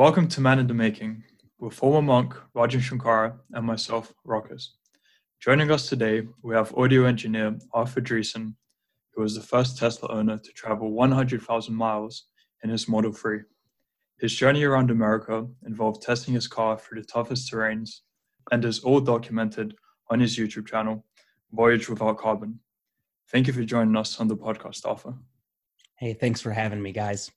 Welcome to Man in the Making with former monk Rajan Shankara and myself, Rokas. Joining us today, we have audio engineer Arthur Dreesen, who was the first Tesla owner to travel 100,000 miles in his Model 3. His journey around America involved testing his car through the toughest terrains and is all documented on his YouTube channel, Voyage Without Carbon. Thank you for joining us on the podcast, Arthur. Hey, thanks for having me, guys.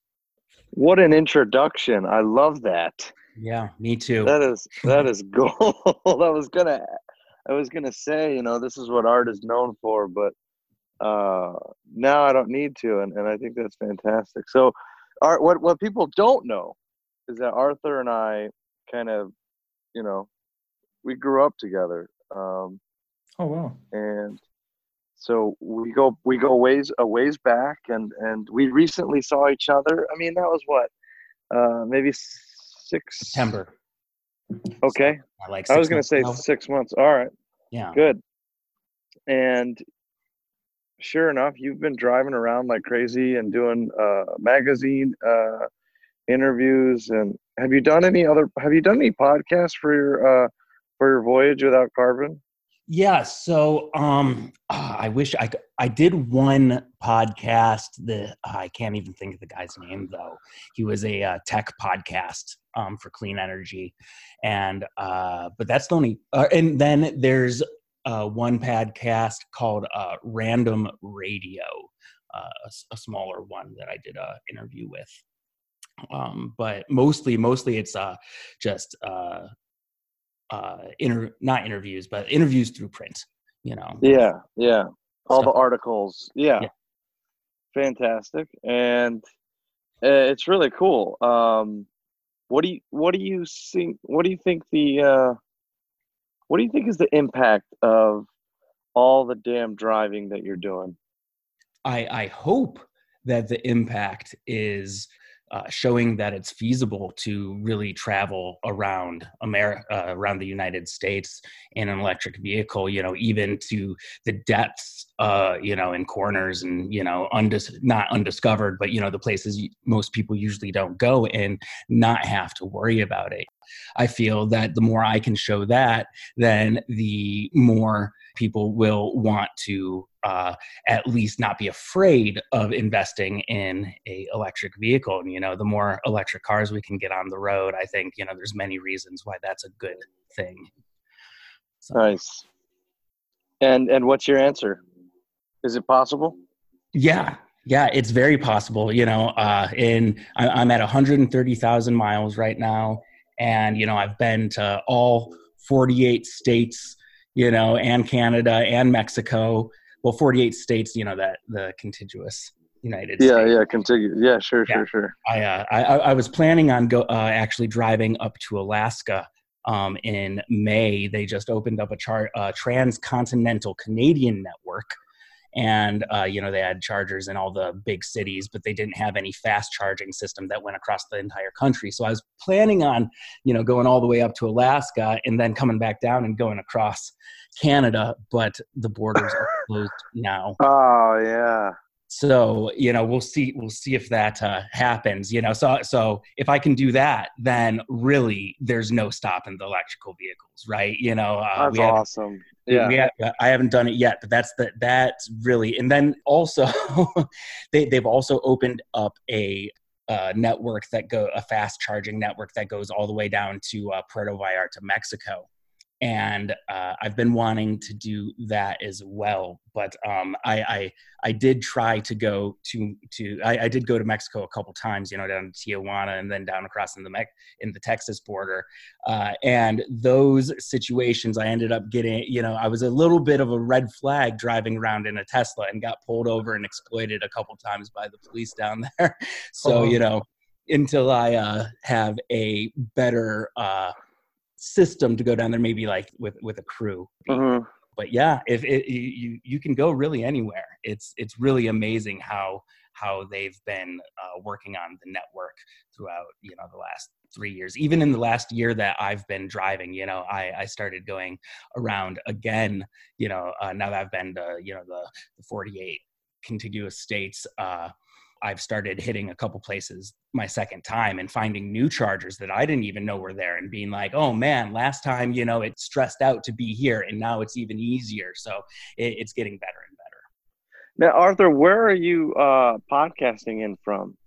What an introduction. I love that. Yeah, me too. That is that is gold. I was gonna I was gonna say, you know, this is what art is known for, but uh now I don't need to and, and I think that's fantastic. So art what what people don't know is that Arthur and I kind of, you know, we grew up together. Um Oh wow. and so we go we go ways a ways back and and we recently saw each other i mean that was what uh maybe six September. okay I like. i was gonna say six months all right Yeah. good and sure enough you've been driving around like crazy and doing uh magazine uh interviews and have you done any other have you done any podcasts for your uh for your voyage without carbon Yeah. So, um, ah, I wish I I did one podcast. The I can't even think of the guy's name though. He was a uh, tech podcast um, for clean energy, and uh, but that's the only. Uh, and then there's uh, one podcast called uh, Random Radio, uh, a, a smaller one that I did a interview with. Um, but mostly, mostly it's uh, just uh, inter- not interviews, but interviews through print. You know. Yeah, yeah. All Stuff. the articles. Yeah. Yeah. Fantastic. And uh, it's really cool. Um what do you what do you think what do you think the uh what do you think is the impact of all the damn driving that you're doing? I, I hope that the impact is uh, showing that it's feasible to really travel around America, uh, around the United States in an electric vehicle. You know, even to the depths, uh, you know, in corners and you know, undis- not undiscovered, but you know, the places most people usually don't go, and not have to worry about it. I feel that the more I can show that, then the more people will want to uh, at least not be afraid of investing in a electric vehicle and you know the more electric cars we can get on the road i think you know there's many reasons why that's a good thing so, Nice. And and what's your answer? Is it possible? yeah yeah it's very possible you know uh in I- i'm at 130000 miles right now and you know i've been to all 48 states you know and canada and mexico well 48 states you know that the contiguous united Yeah, states yeah, yeah, contiguous. Yeah, sure, Yeah. sure, sure. I, uh, I I I was planning on go uh, actually driving up to Alaska um, in May. They just opened up a char- uh, transcontinental Canadian network, and uh, you know they had chargers in all the big cities, but they didn't have any fast charging system that went across the entire country. So I was planning on you know going all the way up to Alaska and then coming back down and going across Canada, but the borders are closed now Oh yeah. So you know we'll see we'll see if that uh, happens you know so so if i can do that then really there's no stopping the electrical vehicles right you know uh, That's we awesome. Yeah. have, i haven't done it yet but that's the that's really and then also they, they've also opened up a uh, network that go a fast charging network that goes all the way down to uh, Puerto Vallarta, Mexico, and uh, I've been wanting to do that as well. But um, I, I I did try to go to to I, I did go to Mexico a couple times, you know, down to Tijuana and then down across in the Mex in the Texas border, uh, and those situations I ended up getting, you know, I was a little bit of a red flag driving around in a Tesla and got pulled over and exploited a couple times by the police down there. So Oh. you know, until I uh, have a better uh, system to go down there, maybe like with with a crew. Mhm. But yeah, if it, you you- you can go really anywhere. It's it's really amazing how how they've been uh, working on the network throughout you know the last three years even in the last year that i've been driving you know i, I started going around again you know uh, now that i've been to you know the, the 48 contiguous states uh, I've started hitting a couple places my second time and finding new chargers that I didn't even know were there and being like, oh man, last time, you know, it stressed out to be here and now it's even easier. So it, it's getting better and better. Now. Arthur, where are you uh, podcasting in from?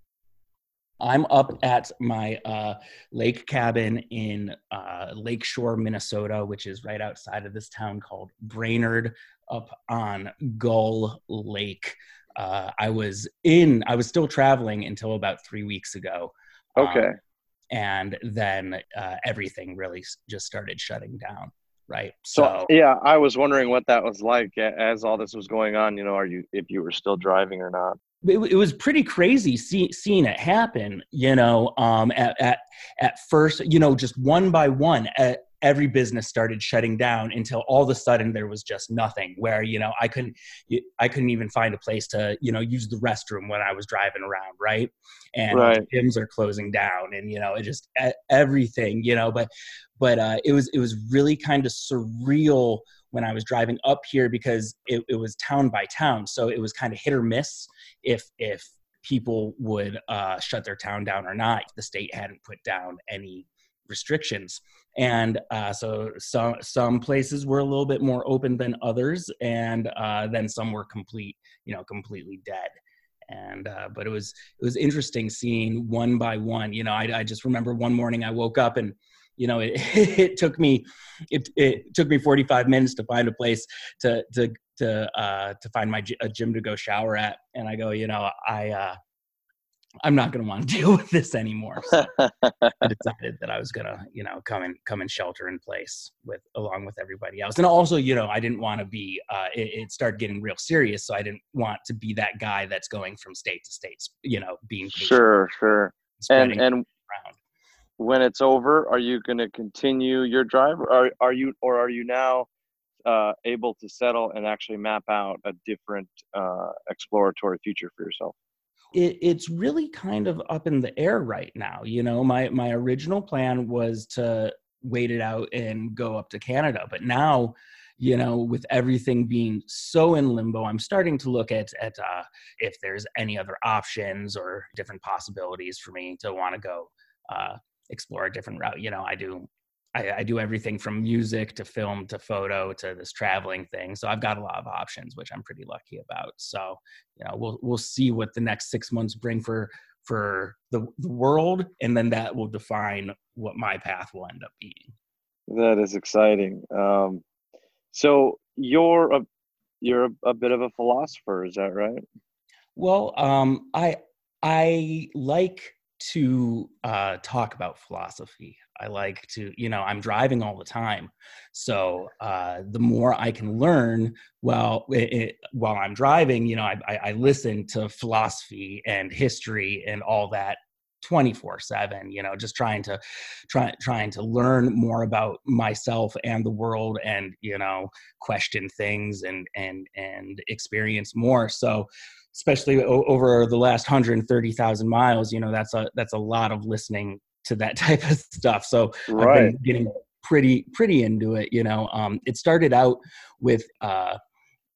I'm up at my uh, lake cabin in uh, Lakeshore, Minnesota, which is right outside of this town called Brainerd, up on Gull Lake. Uh, I was in, I was still traveling until about three weeks ago. Um, Okay. and then uh, everything really just started shutting down. Right. So, So, yeah, I was wondering what that was like as all this was going on. You know, are you if you were still driving or not? It, it was pretty crazy see, seeing it happen you know um, at, at at first you know just one by one uh, every business started shutting down until all of a sudden there was just nothing where you know i couldn't i couldn't even find a place to you know use the restroom when i was driving around right and Right. gyms are closing down and you know it just everything you know but but uh, it was it was really kind of surreal when I was driving up here because it, it was town by town, so it was kind of hit or miss if if people would uh, shut their town down or not. The state hadn't put down any restrictions, and uh, so some some places were a little bit more open than others, and uh, then some were complete, you know, completely dead. And uh, but it was it was interesting seeing one by one. You know I, I just remember one morning i woke up and you know it, it took me it, it took me 45 minutes to find a place to to to uh to find my a gym to go shower at. And i go you know i uh i'm not going to want to deal with this anymore. So i decided that i was going to you know come and come and shelter in place with along with everybody else. And also you know i didn't want to be uh it, it started getting real serious so i didn't want to be that guy that's going from state to state you know being Sure, sure. And and around when it's over, are you going to continue your drive, or are, are you, or are you now uh, able to settle and actually map out a different uh, exploratory future for yourself? it, it's really kind of up in the air right now. You know, my my original plan was to wait it out and go up to Canada, but now, you know, with everything being so in limbo, I'm starting to look at at uh, if there's any other options or different possibilities for me to want to go uh, explore a different route. You know, I do. I, I do everything from music to film to photo to this traveling thing. So I've got a lot of options, which I'm pretty lucky about. So you know we'll we'll see what the next six months bring for for the, the world and then that will define what my path will end up being That is exciting. Um, so you're a you're a, a bit of a philosopher, is that right? well um i i like to uh talk about philosophy. I like to you know i'm driving all the time. So uh the more i can learn while it, it, while i'm driving you know I, I i listen to philosophy and history and all that 24 7 you know just trying to try, trying to learn more about myself and the world and you know question things and and and experience more. So especially o- over the last 130,000 miles you know that's a that's a lot of listening to that type of stuff so I've been getting pretty pretty into it you know um it started out with uh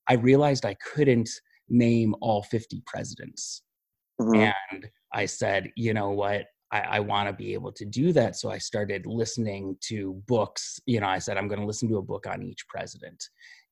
I realized I couldn't name all 50 presidents Mhm. and I said, you know what? I, I want to be able to do that. So I started listening to books. You know, I said, I'm going to listen to a book on each president.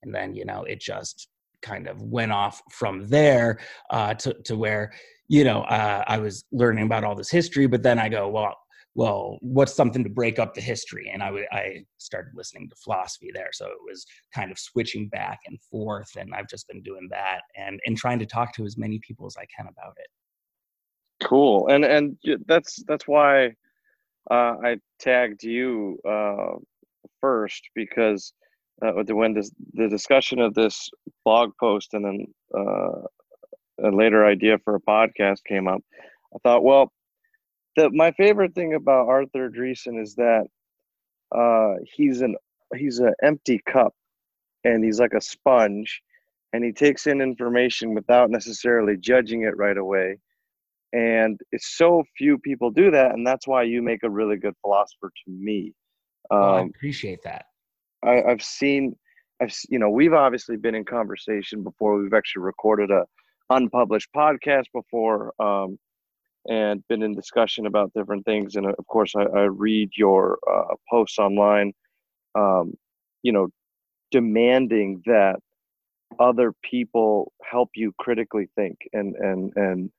And then, you know, it just kind of went off from there uh, to, to where, you know, uh, I was learning about all this history, but then I go, well, well, what's something to break up the history? And I I started listening to philosophy there. So it was kind of switching back and forth. And I've just been doing that and, and trying to talk to as many people as I can about it. Cool. And and that's that's why uh, I tagged you uh, first because uh, with the- when this, the discussion of this blog post and then uh, a later idea for a podcast came up, I thought, well, the, my favorite thing about Arthur Dreesen is that uh, he's an he's an empty cup, and he's like a sponge, and he takes in information without necessarily judging it right away. And it's so few people do that, and that's why you make a really good philosopher to me. Well, I Um, appreciate that. I, I've seen, I've you know, we've obviously been in conversation before. We've actually recorded a unpublished podcast before um, and been in discussion about different things. And of course, I, I read your uh, posts online, um, you know, demanding that other people help you critically think and and and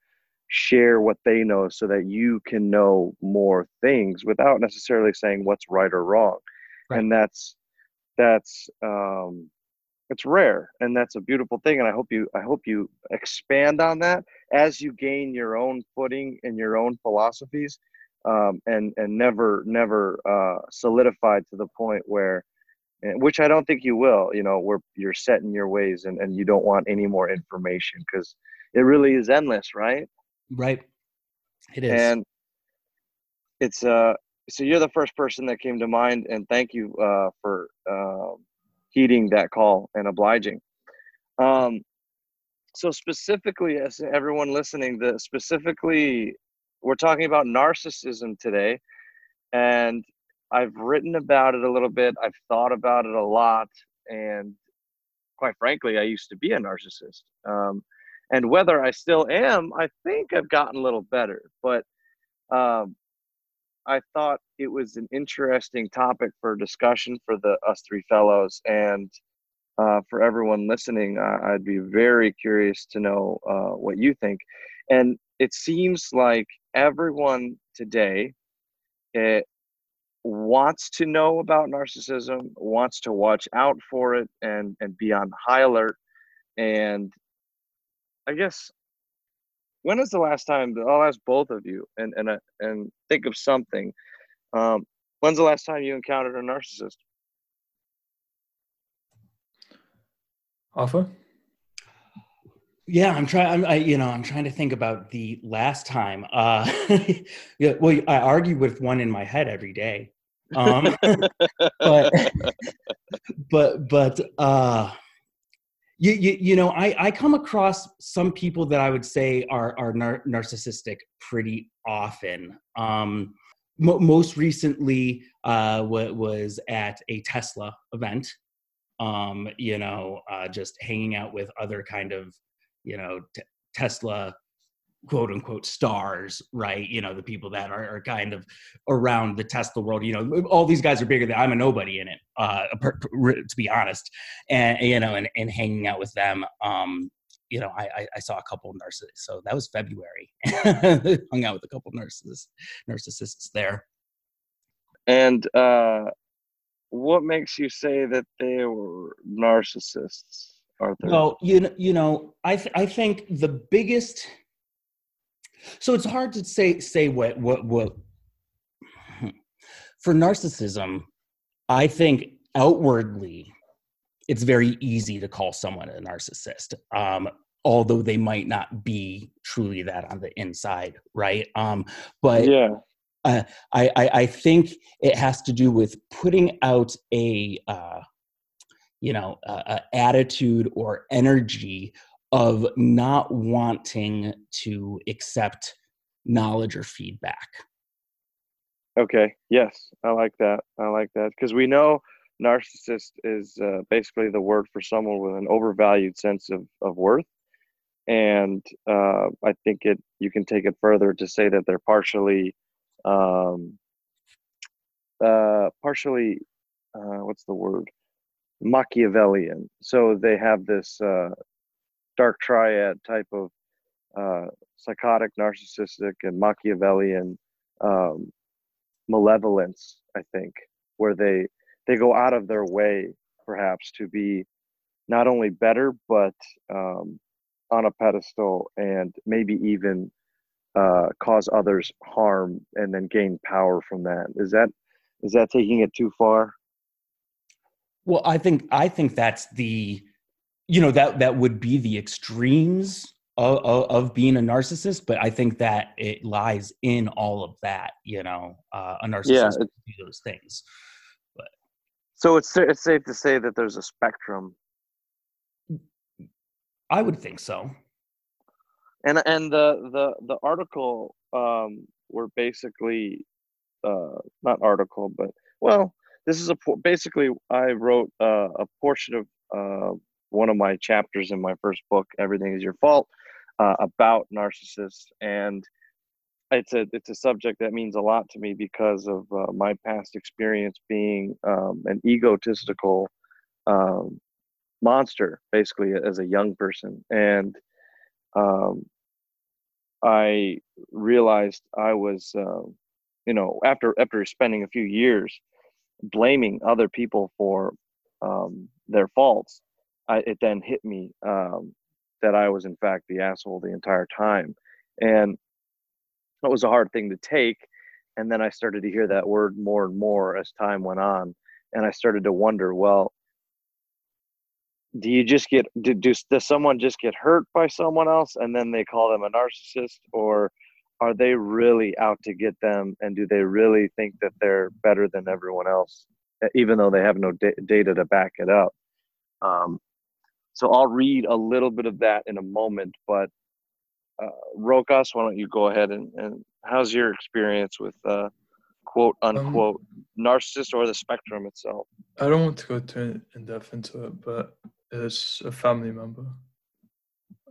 share what they know so that you can know more things without necessarily saying what's right or wrong right. and that's that's um it's rare and that's a beautiful thing and i hope you i hope you expand on that as you gain your own footing and your own philosophies um, and and never never uh, solidified to the point where which i don't think you will you know where you're set in your ways and, and you don't want any more information because it really is endless right? Right. It is. And it's uh so you're the first person that came to mind and thank you uh for uh, heeding that call and obliging. Um so specifically as everyone listening the specifically we're talking about narcissism today and i've written about it a little bit i've thought about it a lot and quite frankly i used to be a narcissist um, and whether i still am i think i've gotten a little better but um, i thought it was an interesting topic for discussion for the us three fellows and uh, for everyone listening, uh, I'd be very curious to know uh, what you think. And it seems like everyone today it eh, wants to know about narcissism, wants to watch out for it, and and be on high alert. And I guess when is the last time? I'll ask both of you, and and uh, and think of something. Um, when's the last time you encountered a narcissist? Arthur? Yeah, I'm trying. I'm, I, you know, I'm trying to think about the last time. Uh, yeah, well, I argue with one in my head every day. Um, but, but, but, uh, you, you, you know, I, I come across some people that I would say are are nar- narcissistic pretty often. Um, mo- most recently, uh, w- was at a Tesla event um, you know, uh, just hanging out with other kind of, you know, t- Tesla quote unquote stars, right? You know, the people that are, are, kind of around the Tesla world. You know, all these guys are bigger than I'm a nobody in it, uh, to be honest. And you know, and, and hanging out with them. Um, you know, I, I saw a couple of nurses, so that was February. Hung out with a couple nurses, narcissists there. And uh, what makes you say that they were narcissists arthur well you know, you know i th- i think the biggest so it's hard to say say what what what for narcissism i think outwardly it's very easy to call someone a narcissist um, although they might not be truly that on the inside right? Um, but yeah. Uh, I, I, I think it has to do with putting out a uh, you know a, a attitude or energy of not wanting to accept knowledge or feedback. Okay. Yes, I like that. I like that because we know narcissist is uh, basically the word for someone with an overvalued sense of, of worth and uh, i think it you can take it further to say that they're partially um, uh, partially, uh, what's the word? Machiavellian. So they have this uh, dark triad type of uh, psychotic, narcissistic, and Machiavellian um, malevolence. I think where they they go out of their way, perhaps, to be not only better but um, on a pedestal and maybe even uh, cause others harm and then gain power from that. Is that is that taking it too far? Well, I think I think that's the you know that that would be the extremes of, of, of being a narcissist, but I think that it lies in all of that. You know, uh, a narcissist yeah, do those things. But so it's it's safe to say that there's a spectrum. I would think so and and the the the article um were basically uh not article but well this is a basically i wrote uh, a portion of uh one of my chapters in my first book everything is your fault uh, about narcissists. And it's a it's a subject that means a lot to me because of uh, my past experience being um, an egotistical um, monster basically as a young person. And um, i realized i was uh, you know after after spending a few years blaming other people for um, their faults I, it then hit me um, that i was in fact the asshole the entire time. And it was a hard thing to take and then i started to hear that word more and more as time went on and i started to wonder well do you just get do, do, does someone just get hurt by someone else and then they call them a narcissist or are they really out to get them and do they really think that they're better than everyone else even though they have no da- data to back it up? Um, so i'll read a little bit of that in a moment but uh, Rokas, why don't you go ahead and, and how's your experience with uh, quote um, unquote um, narcissist or the spectrum itself? I don't want to go too in depth into it, but it's a family member.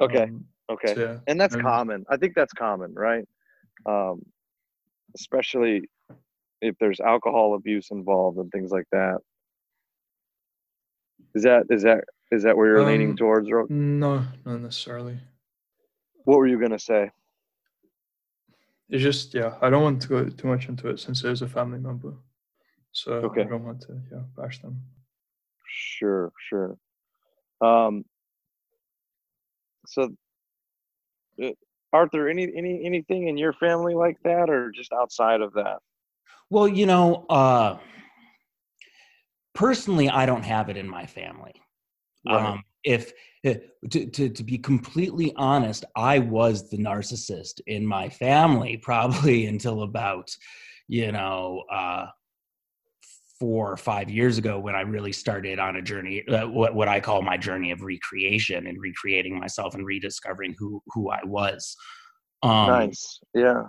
Okay. Um, okay. So yeah, and that's common. I think that's common, right? Um, especially if there's alcohol abuse involved and things like that. Is that is that is that where you're leaning um, towards? No, not necessarily. What were you gonna say? It's just yeah, I don't want to go too much into it since it is a family member, so okay. I don't want to yeah bash them. Sure, sure. Um. So, uh, Arthur, any any anything in your family like that, or just outside of that? Well, you know, uh, personally, I don't have it in my family. Right. Um, if eh, to, to, to be completely honest i was the narcissist in my family probably until about you know uh, four or five years ago when i really started on a journey uh, what, what i call my journey of recreation and recreating myself and rediscovering who who i was um, nice yeah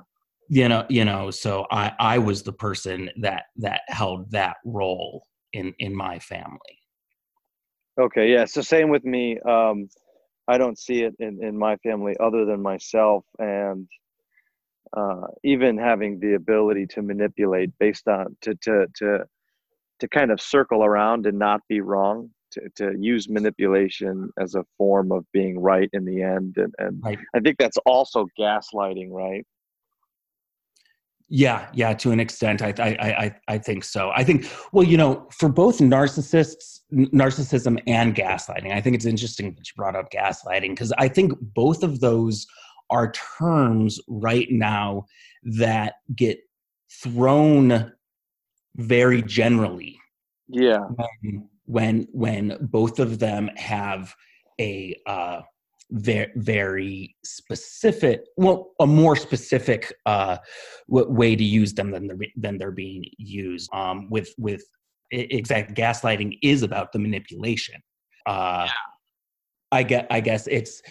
you know you know so i i was the person that that held that role in in my family Okay, yeah. So same with me. Um, I don't see it in, in my family other than myself, and uh, even having the ability to manipulate based on to to to to kind of circle around and not be wrong. To, to use manipulation as a form of being right in the end, and, and right. I think that's also gaslighting, right? Yeah, yeah, to an extent, I, I, I, I think so. I think, well, you know, for both narcissists, narcissism and gaslighting, I think it's interesting that you brought up gaslighting because I think both of those are terms right now that get thrown very generally. Yeah. When when, when both of them have a uh, very very specific well a more specific uh way to use them than they're than they're being used. Um with with exact gaslighting is about the manipulation. Uh yeah. i get i guess it's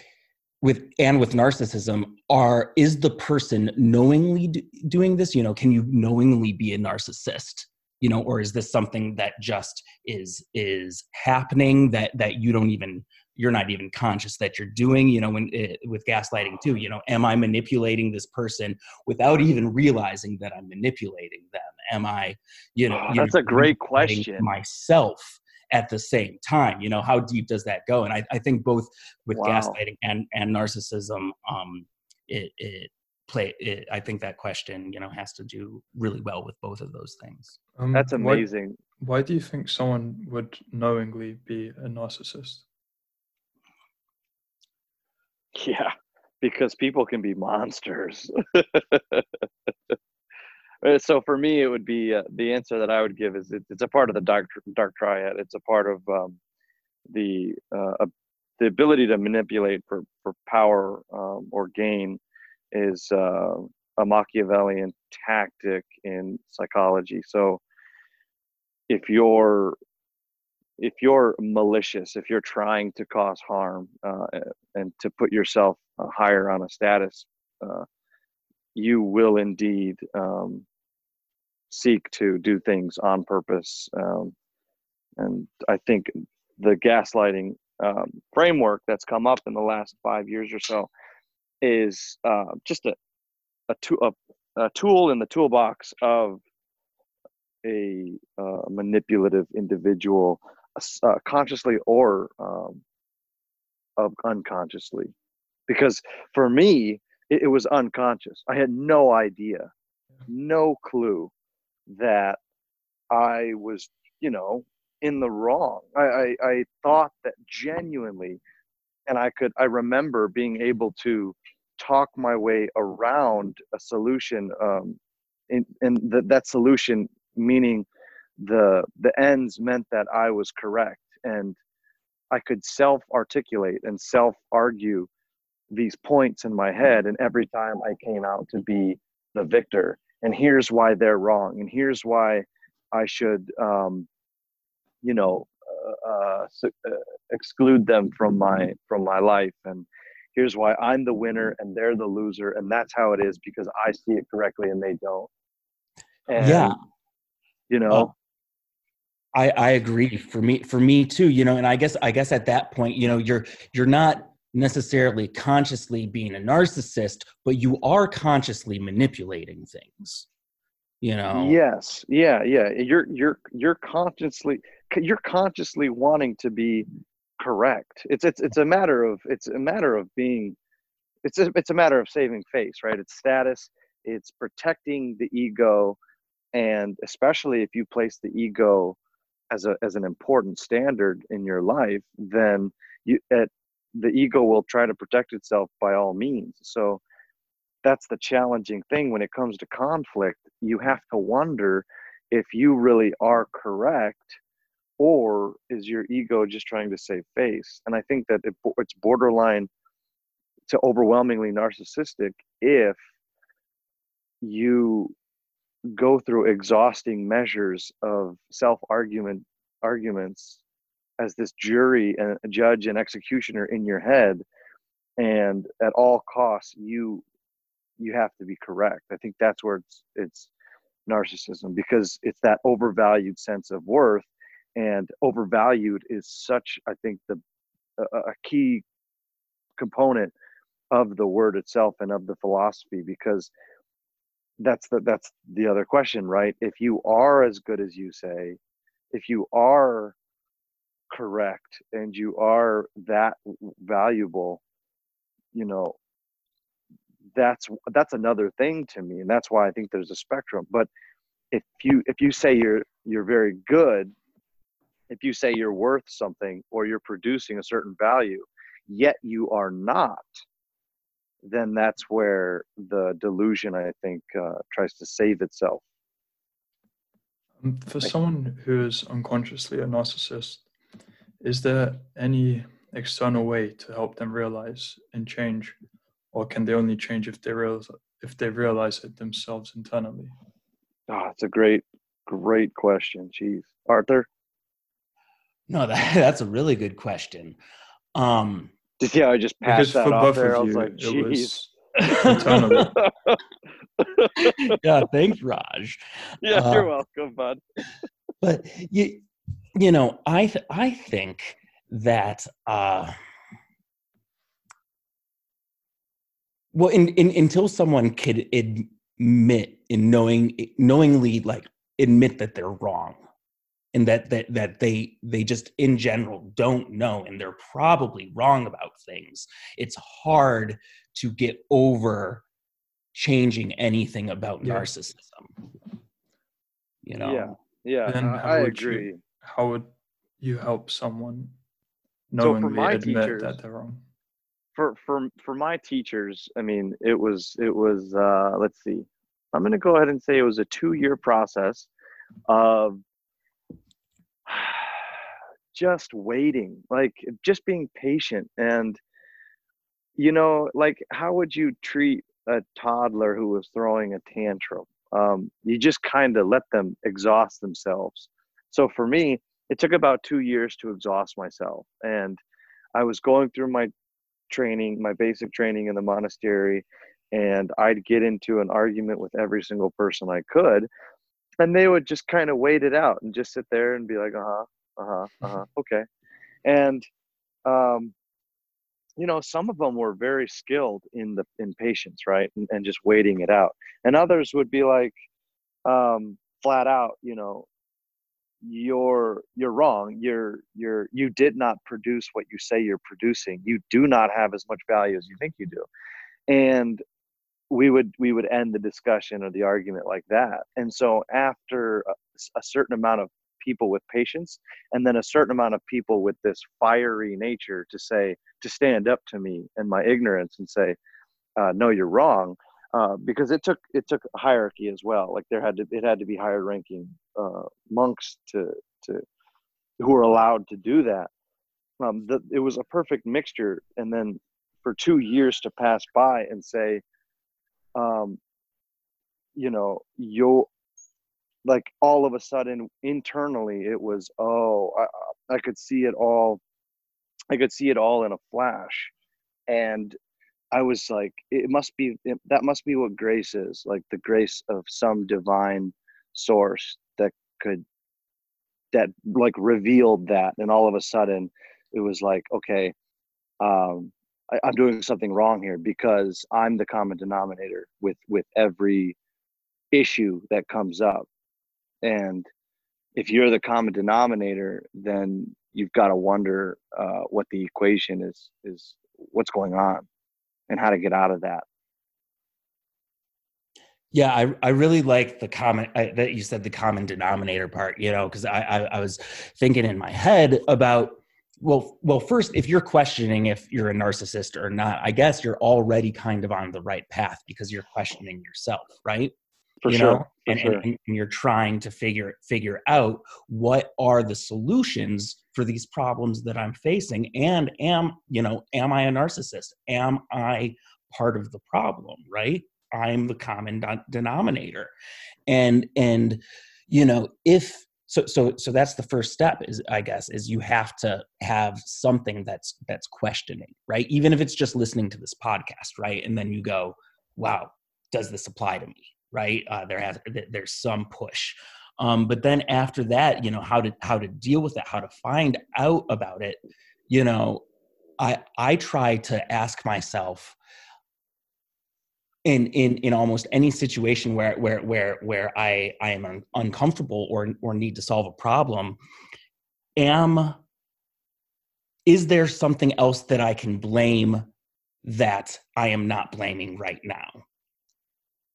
with and with narcissism are is the person knowingly do, doing this? You know can you knowingly be a narcissist? You know or is this something that just is is happening that that you don't even you're not even conscious that you're doing you know when it, eh, with gaslighting too you know am i manipulating this person without even realizing that i'm manipulating them? Am i you know oh, that's know, a great question. myself at the same time you know how deep does that go? And i, I think both with wow. gaslighting and and narcissism um it, it play it, i think that question you know has to do really well with both of those things. Um, that's amazing. why, why do you think someone would knowingly be a narcissist yeah because people can be monsters so for me it would be uh, the answer that i would give is it, it's a part of the dark dark triad it's a part of um, the uh, the ability to manipulate for for power um, or gain is uh, a Machiavellian tactic in psychology. So if you're if you're malicious, if you're trying to cause harm uh, and to put yourself uh, higher on a status, uh, you will indeed um, seek to do things on purpose. Um, and I think the gaslighting um, framework that's come up in the last five years or so is uh, just a a, to, a, a tool in the toolbox of a uh, manipulative individual, uh, consciously or um, unconsciously. Because for me, it, it was unconscious. I had no idea, no clue that I was, you know, in the wrong. I, I, I thought that genuinely, and I could, I remember being able to talk my way around a solution um, and, and the, that solution meaning the the ends meant that i was correct. And i could self articulate and self argue these points in my head and every time i came out to be the victor. And here's why they're wrong. And here's why i should um, you know uh, uh, uh exclude them from my from my life. And here's why I'm the winner and they're the loser, and that's how it is because I see it correctly and they don't. And, yeah, you know. I, I agree for me for me too you know and i guess i guess at that point you know you're you're not necessarily consciously being a narcissist but you are consciously manipulating things you know yes yeah yeah you're you're you're consciously you're consciously wanting to be correct. It's it's it's a matter of it's a matter of being it's a, it's a matter of saving face, right? It's status, it's protecting the ego and especially if you place the ego as a as an important standard in your life, then you at the ego will try to protect itself by all means. So that's the challenging thing when it comes to conflict. You have to wonder if you really are correct or is your ego just trying to save face and i think that it, it's borderline to overwhelmingly narcissistic if you go through exhausting measures of self argument arguments as this jury and judge and executioner in your head and at all costs you you have to be correct. I think that's where it's it's narcissism because it's that overvalued sense of worth and overvalued is such i think the a, a key component of the word itself and of the philosophy because that's the that's the other question right? If you are as good as you say if you are correct and you are that valuable you know that's that's another thing to me and that's why i think there's a spectrum but if you if you say you're you're very good if you say you're worth something or you're producing a certain value, yet you are not, then that's where the delusion, I think, uh, tries to save itself. Um, for someone who is unconsciously a narcissist, is there any external way to help them realize and change, or can they only change if they realize if they realize it themselves internally? Ah, oh, it's a great, great question. Jeez, Arthur. No, that, that's a really good question. Um, yeah, I just passed that off there. I was like, "Jeez." yeah, thanks, Raj. Yeah, uh, you're welcome, bud. but you, you know, I th- I think that uh, well, in, in, until someone could admit in knowing knowingly like admit that they're wrong and that that that they they just in general don't know and they're probably wrong about things it's hard to get over changing anything about yeah. narcissism. You know? Yeah yeah then I, I agree you, how would you help someone knowingly so admit teachers, that they're wrong? for for for my teachers i mean it was it was uh let's see. I'm going to go ahead and say it was a two year process of just waiting, like just being patient. And, you know, like how would you treat a toddler who was throwing a tantrum? Um, you just kind of let them exhaust themselves. So for me, it took about two years to exhaust myself. And I was going through my training, my basic training in the monastery, and I'd get into an argument with every single person I could. And they would just kind of wait it out and just sit there and be like, uh huh, uh-huh uh-huh okay. And um you know some of them were very skilled in the in patience right and, and just waiting it out. And others would be like um flat out you know you're you're wrong. You're you're you did not produce what you say you're producing. You do not have as much value as you think you do. And we would we would end the discussion or the argument like that. And so after a, certain amount of people with patience and then a certain amount of people with this fiery nature to say to stand up to me and my ignorance and say uh, no you're wrong uh, because it took it took hierarchy as well. Like there had to it had to be higher ranking uh, monks to to who were allowed to do that. Um, the, it was a perfect mixture and then for two years to pass by and say um, you know you like all of a sudden internally it was oh I, I could see it all i could see it all in a flash. And i was like it must be it, that must be what grace is like the grace of some divine source that could that like revealed that and all of a sudden it was like okay um I, i'm doing something wrong here because i'm the common denominator with with every issue that comes up. And if you're the common denominator then you've got to wonder uh, what the equation is is what's going on and how to get out of that. Yeah i, I really like the common that you said the common denominator part you know because I, I i was thinking in my head about well well first if you're questioning if you're a narcissist or not i guess you're already kind of on the right path because you're questioning yourself right? For you sure know and, sure. and, and you're trying to figure figure out what are the solutions for these problems that i'm facing and am you know am i a narcissist? Am i part of the problem right? I'm the common denominator. And and you know if so so so that's the first step is i guess is you have to have something that's that's questioning right even if it's just listening to this podcast right and then you go wow does this apply to me right? Uh, there has there's some push, um, but then after that, you know how to how to deal with that, how to find out about it. You know, I I try to ask myself in in in almost any situation where where where where I I am un- uncomfortable or or need to solve a problem, am is there something else that I can blame that I am not blaming right now?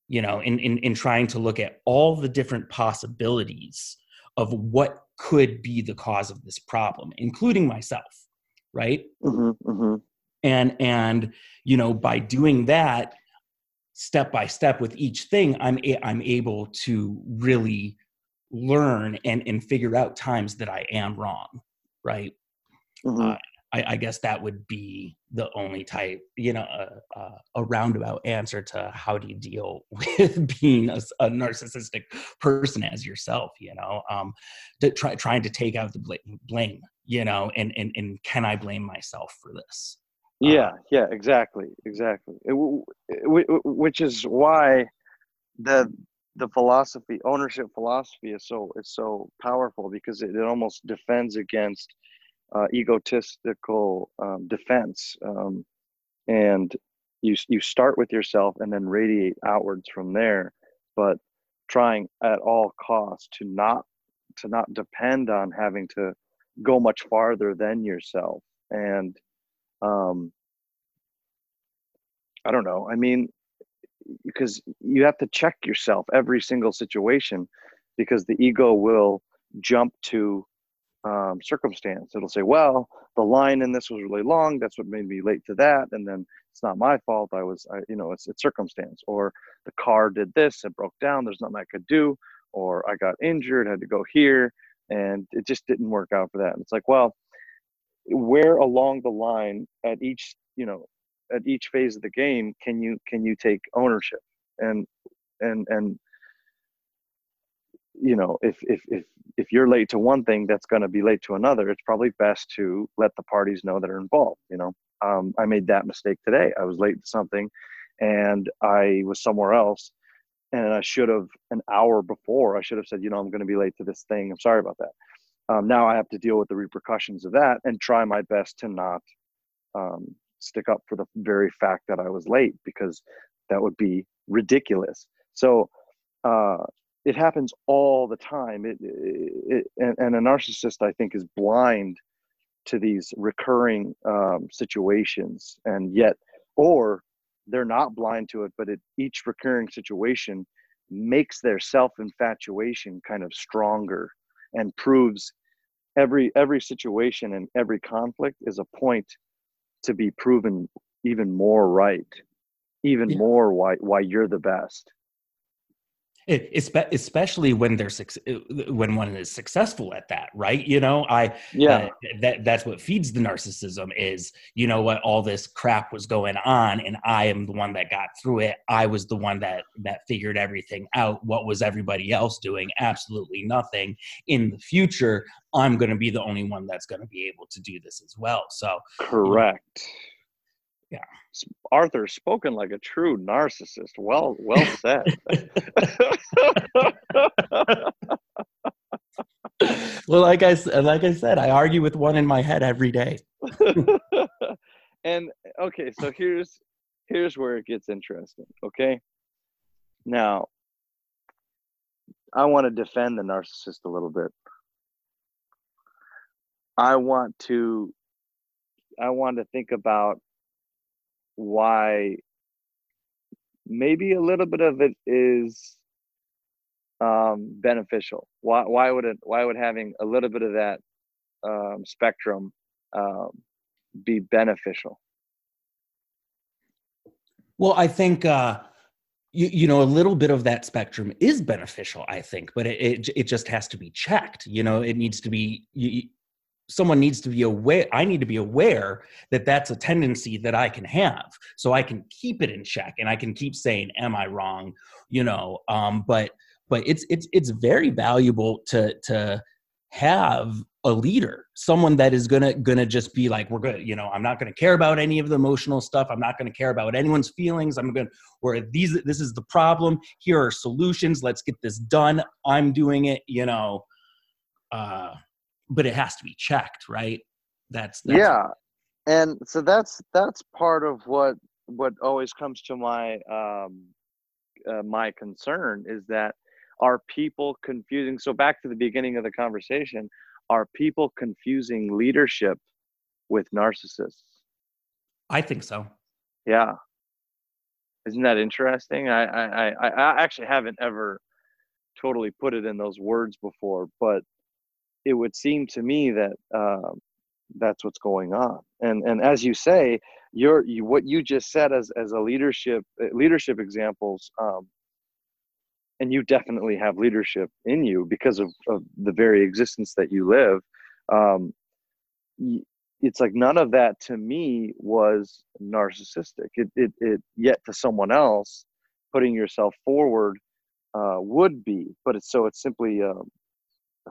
you know in, in in trying to look at all the different possibilities of what could be the cause of this problem including myself right mm-hmm, mm-hmm. and and you know by doing that step by step with each thing i'm a, i'm able to really learn and and figure out times that i am wrong right mm-hmm. uh, I, I, guess that would be the only type, you know, a, a, a roundabout answer to how do you deal with being a, a narcissistic person as yourself, you know, um, to try, trying to take out the blame, you know, and, and, and can I blame myself for this? Yeah, um, yeah, exactly, exactly. It, which is why the the philosophy, ownership philosophy, is so is so powerful because it, it almost defends against uh, egotistical um, defense um, and you you start with yourself and then radiate outwards from there but trying at all costs to not to not depend on having to go much farther than yourself and um i don't know i mean because you have to check yourself every single situation because the ego will jump to um, circumstance. It'll say, well, the line in this was really long. That's what made me late to that. And then it's not my fault. I was, I, you know, it's, it's circumstance. Or the car did this, it broke down. There's nothing I could do. Or I got injured, had to go here. And it just didn't work out for that. And it's like, well, where along the line at each, you know, at each phase of the game can you can you take ownership? And and and you know if if if if you're late to one thing that's going to be late to another it's probably best to let the parties know that are involved you know? Um, i made that mistake today. I was late to something and i was somewhere else and i should have an hour before i should have said you know i'm going to be late to this thing. I'm sorry about that um, now i have to deal with the repercussions of that and try my best to not um, stick up for the very fact that I was late because that would be ridiculous. So uh, it happens all the time. It, it, and, and, a narcissist, I think, is blind to these recurring um, situations, and yet, or they're not blind to it, but it, each recurring situation makes their self infatuation kind of stronger and proves every every situation and every conflict is a point to be proven even more right even yeah. more why why you're the best especially when they're when one is successful at that right? You know i yeah. uh, that that's what feeds the narcissism is you know what all this crap was going on and i am the one that got through it. I was the one that that figured everything out. What was everybody else doing? Absolutely nothing. In the future i'm going to be the only one that's going to be able to do this as well. So correct you know, yeah. Arthur spoken like a true narcissist. Well, well said. well, like I like I said, I argue with one in my head every day. and okay, so here's here's where it gets interesting. Okay, now I want to defend the narcissist a little bit. I want to I want to think about why maybe a little bit of it is um, beneficial. Why why would it why would having a little bit of that um, spectrum um, be beneficial? Well, I think uh, you you know a little bit of that spectrum is beneficial. I think, but it it, it just has to be checked. You know, it needs to be you, someone needs to be aware i need to be aware that that's a tendency that i can have. So i can keep it in check and i can keep saying am i wrong? You know um, but but it's it's it's very valuable to to have a leader someone that is gonna gonna just be like we're good you know i'm not gonna care about any of the emotional stuff. I'm not gonna care about anyone's feelings. I'm gonna where these this is the problem. Here are solutions. Let's get this done. I'm doing it you know uh but it has to be checked, right? That's, that's yeah, and so that's that's part of what what always comes to my um, uh, my concern is that are people confusing? So back to the beginning of the conversation, are people confusing leadership with narcissists? I think so. Yeah. Isn't that interesting? I, I, I, I actually haven't ever totally put it in those words before, but it would seem to me that um, that's what's going on. And and as you say, you're you, what you just said as as a leadership uh, leadership examples. Um, and you definitely have leadership in you because of, of the very existence that you live. Um, it's like none of that to me was narcissistic. It, it, it yet to someone else, putting yourself forward uh, would be, but it's so it's simply um,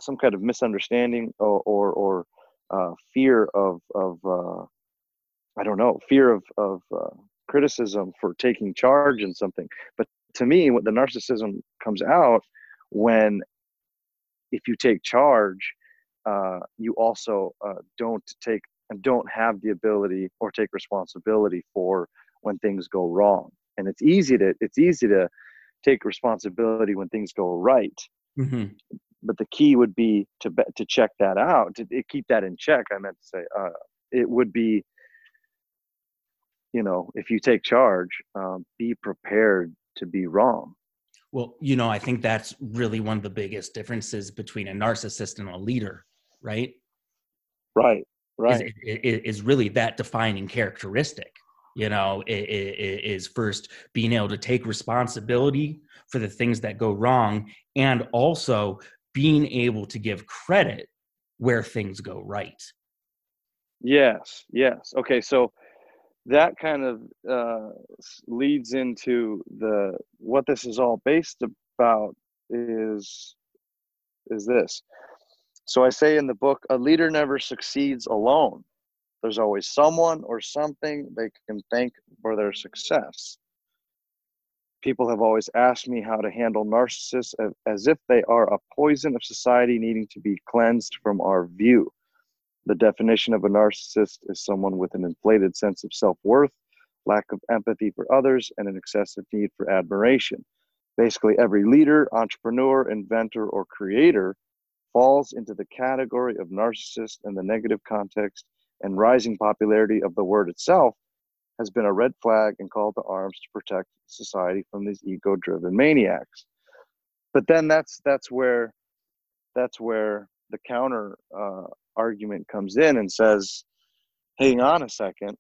some kind of misunderstanding or or, or uh, fear of of uh, I don't know fear of of uh, criticism for taking charge in something. But to me, what the narcissism comes out when if you take charge, uh, you also uh, don't take and don't have the ability or take responsibility for when things go wrong. And it's easy to it's easy to take responsibility when things go right. Mm-hmm but the key would be to to check that out to, to keep that in check i meant to say uh, it would be you know if you take charge um, be prepared to be wrong. Well you know i think that's really one of the biggest differences between a narcissist and a leader right? Right right. is, is, is really that defining characteristic you know is first being able to take responsibility for the things that go wrong and also being able to give credit where things go right. Yes, yes. Okay, so that kind of uh, leads into the what this is all based about is is this. So I say in the book, a leader never succeeds alone. There's always someone or something they can thank for their success people have always asked me how to handle narcissists as if they are a poison of society needing to be cleansed from our view. The definition of a narcissist is someone with an inflated sense of self worth, lack of empathy for others, and an excessive need for admiration. Basically, every leader, entrepreneur, inventor, or creator falls into the category of narcissist in the negative context, and rising popularity of the word itself has been a red flag and call to arms to protect society from these ego-driven maniacs. But then that's that's where that's where the counter uh, argument comes in and says, "Hang on a second,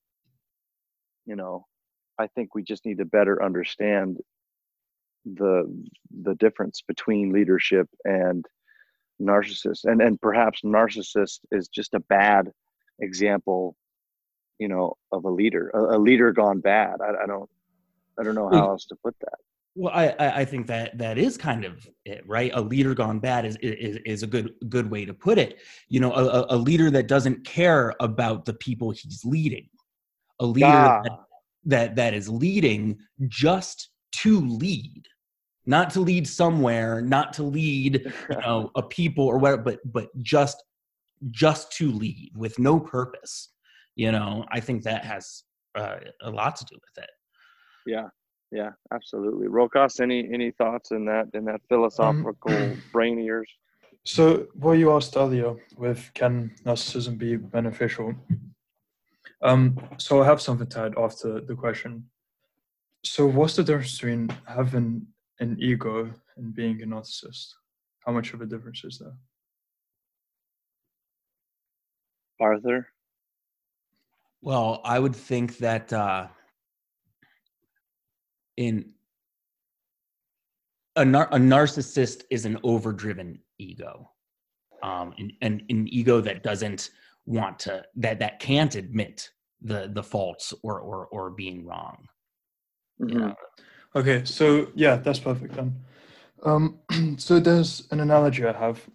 you know, I think we just need to better understand the the difference between leadership and narcissist, and and perhaps narcissist is just a bad example, you know, of a leader, a, a leader gone bad. I, I don't, I don't know how else to put that. Well, I, I think that that is kind of it, right? A leader gone bad is, is is a good good way to put it. You know, a, a leader that doesn't care about the people he's leading, a leader Ah. that, that that is leading just to lead, not to lead somewhere, not to lead you know a people or whatever, but but just just to lead with no purpose. You know, I think that has uh, a lot to do with it. Yeah, yeah, absolutely. Rokas, any any thoughts in that in that philosophical brain of yours? So, what you asked earlier with can narcissism be beneficial? Um, so I have something to add after the question. So, what's the difference between having an ego and being a narcissist? How much of a difference is there? Arthur? Well, I would think that uh, in a, nar- a narcissist is an overdriven ego, um, and, and an ego that doesn't want to that that can't admit the the faults or or or being wrong. You Mhm. know? Okay, so yeah, that's perfect then. Um, so there's an analogy I have.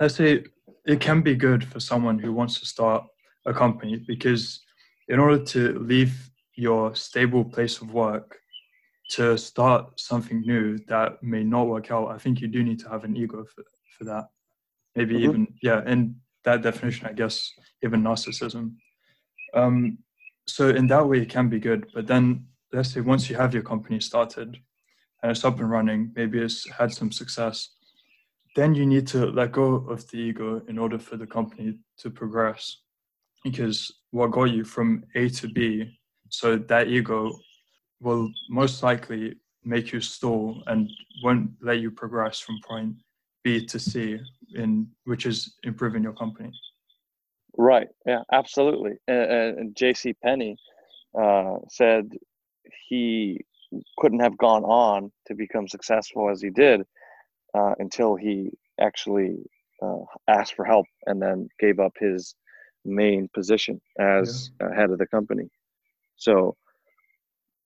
Let's say it can be good for someone who wants to start a company because in order to leave your stable place of work to start something new that may not work out, I think you do need to have an ego for, for that. Maybe Mhm. even, yeah, in that definition, I guess, even narcissism. Um, so in that way, it can be good. But then, let's say once you have your company started and it's up and running, maybe it's had some success, then you need to let go of the ego in order for the company to progress. Because what got you from A to B, so that ego will most likely make you stall and won't let you progress from point B to C, in which is improving your company. Right. Yeah, absolutely. And, and J.C. Penney uh, said he couldn't have gone on to become successful as he did uh, until he actually uh, asked for help and then gave up his main position as uh, head of the company. So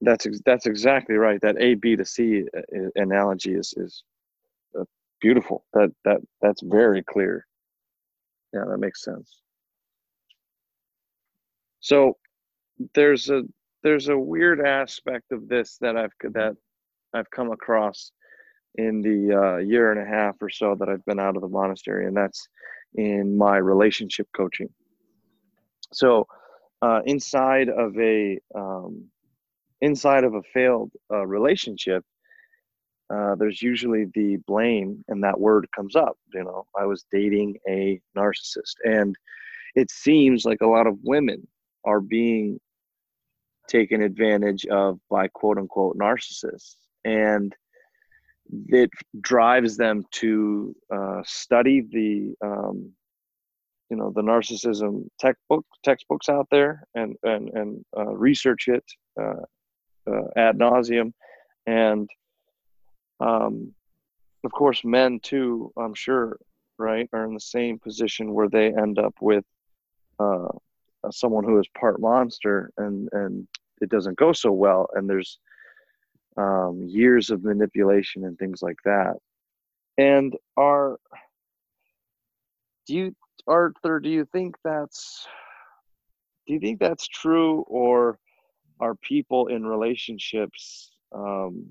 that's ex- that's exactly right. That A B to C uh, uh, analogy is is uh, beautiful. That that that's very clear. Yeah, that makes sense. So there's a there's a weird aspect of this that I've that I've come across in the uh, year and a half or so that I've been out of the monastery, and that's in my relationship coaching. So uh, inside of a um, inside of a failed uh, relationship, uh, there's usually the blame, and that word comes up. You know, I was dating a narcissist, and it seems like a lot of women are being taken advantage of by quote unquote narcissists and it drives them to uh, study the um, you know the narcissism textbook textbooks out there and and and uh, research it uh, uh, ad nauseum. And um, of course men too i'm sure right are in the same position where they end up with uh, someone who is part monster and and it doesn't go so well and there's um, years of manipulation and things like that. And are do you arthur do you think that's do you think that's true or are people in relationships um,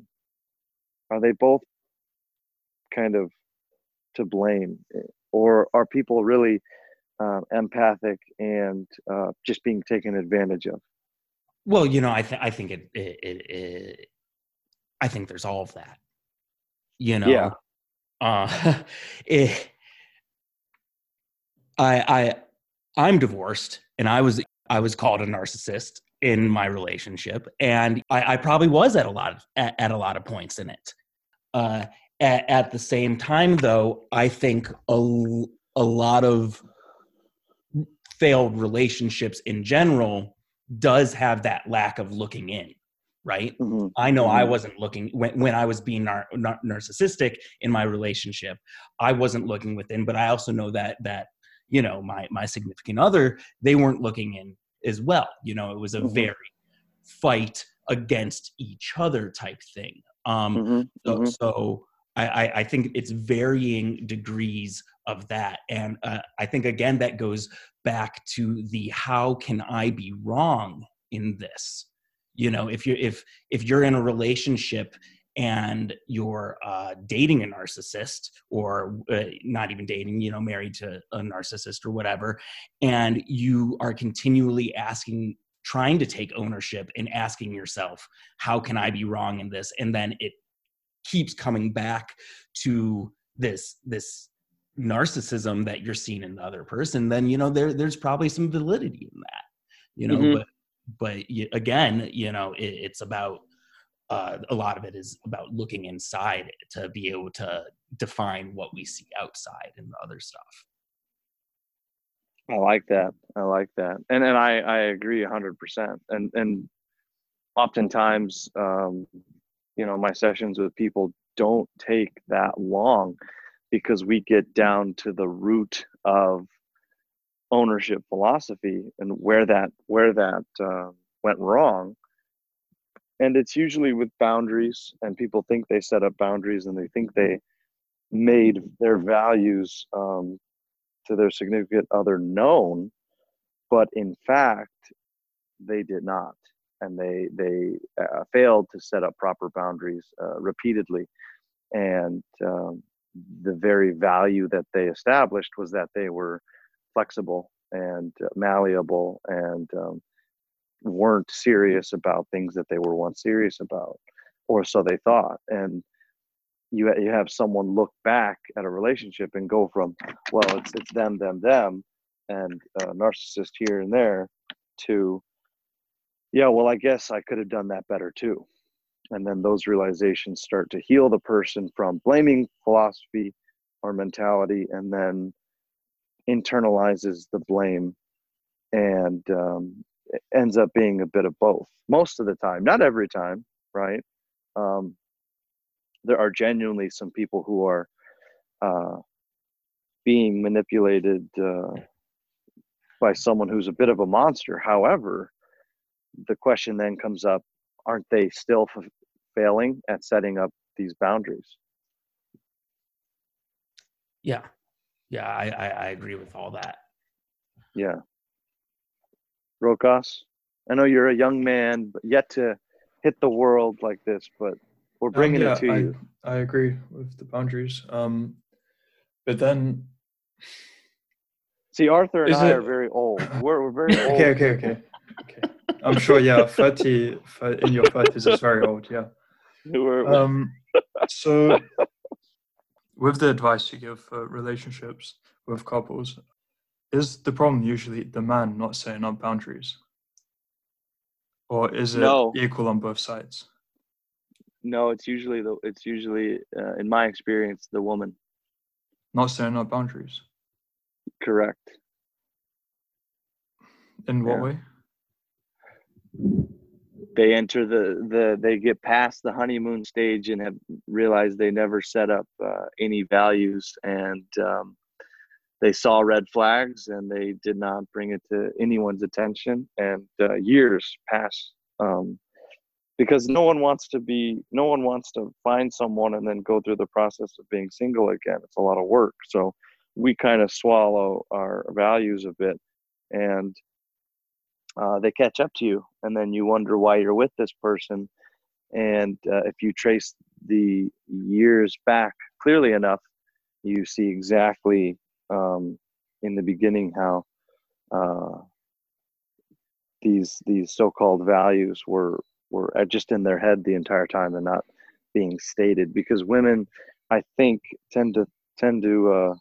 are they both kind of to blame or are people really uh, empathic, and uh, just being taken advantage of. Well, you know, I think I think it, it, it, it, I think there's all of that. You know, Yeah. uh, it, I I I'm divorced, and I was I was called a narcissist in my relationship, and I, I probably was at a lot of at, at a lot of points in it. Uh, at, at the same time, though, I think a a lot of failed relationships in general does have that lack of looking in, right? Mhm. I know I Mhm. wasn't looking when, when I was being nar- nar- narcissistic in my relationship. I wasn't looking within, but I also know that that you know my my significant other they weren't looking in as well. You know, it was a Mhm. very fight against each other type thing. Um, Mhm. so, Mhm. so I, I, I think it's varying degrees of that, and uh, I think again that goes back to the how can I be wrong in this? You know, if you're if if you're in a relationship and you're uh, dating a narcissist or uh, not even dating, you know, married to a narcissist or whatever, and you are continually asking trying to take ownership and asking yourself how can i be wrong in this and then it keeps coming back to this this narcissism that you're seeing in the other person then you know there there's probably some validity in that you know Mhm. but but again you know it, it's about uh, a lot of it is about looking inside to be able to define what we see outside and the other stuff I like that. I like that, and and I I agree hundred percent. And and oftentimes, um, you know, my sessions with people don't take that long because we get down to the root of ownership philosophy and where that where that uh, went wrong. And it's usually with boundaries, and people think they set up boundaries, and they think they made their values um, to their significant other known, but in fact, they did not, and they they uh, failed to set up proper boundaries uh, repeatedly, and um, the very value that they established was that they were flexible and malleable and um, weren't serious about things that they were once serious about, or so they thought, and you you have someone look back at a relationship and go from well it's it's them them them and narcissist here and there to yeah well i guess i could have done that better too. And then those realizations start to heal the person from blaming philosophy or mentality and then internalizes the blame and um, ends up being a bit of both most of the time not every time right um, there are genuinely some people who are uh, being manipulated uh, by someone who's a bit of a monster. However, the question then comes up aren't they still f- failing at setting up these boundaries? yeah yeah i i, I agree with all that Yeah. Rokas, I know you're a young man, but yet to hit the world like this, but we're Um, bringing yeah, it to I, you. I agree with the boundaries. Um, but then, See, Arthur and I it- are very old. We're, we're very old. okay, okay, okay, okay. I'm sure. Yeah, 30, in your thirties is very old. Yeah. Um, so, with the advice you give for relationships with couples, is the problem usually the man not setting up boundaries, or is it No. equal on both sides? no, it's usually the it's usually uh, in my experience the woman. Not setting up boundaries. Correct. In what Yeah. way? They enter the the they get past the honeymoon stage and have realized they never set up uh, any values and um, they saw red flags and they did not bring it to anyone's attention. And uh, years pass um, because no one wants to be no one wants to find someone and then go through the process of being single again. It's a lot of work. So we kind of swallow our values a bit and uh, they catch up to you. And then you wonder why you're with this person. And uh, if you trace the years back clearly enough you see exactly um, in the beginning how uh, these these so-called values were were just in their head the entire time and not being stated. Because women i think tend to tend to uh,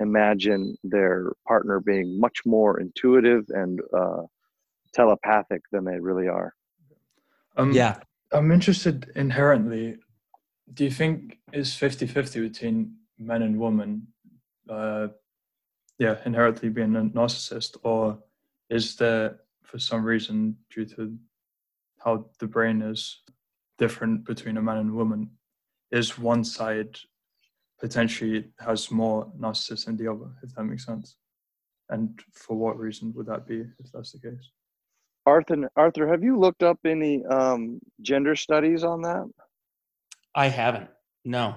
imagine their partner being much more intuitive and uh, telepathic than they really are. Um, yeah. I'm interested inherently do you think is 50-50 between men and women uh, yeah inherently being a narcissist or is there for some reason due to how the brain is different between a man and a woman is one side potentially has more narcissists than the other if that makes sense? And for what reason would that be if that's the case? Arthur arthur have you looked up any um, gender studies on that? I haven't no.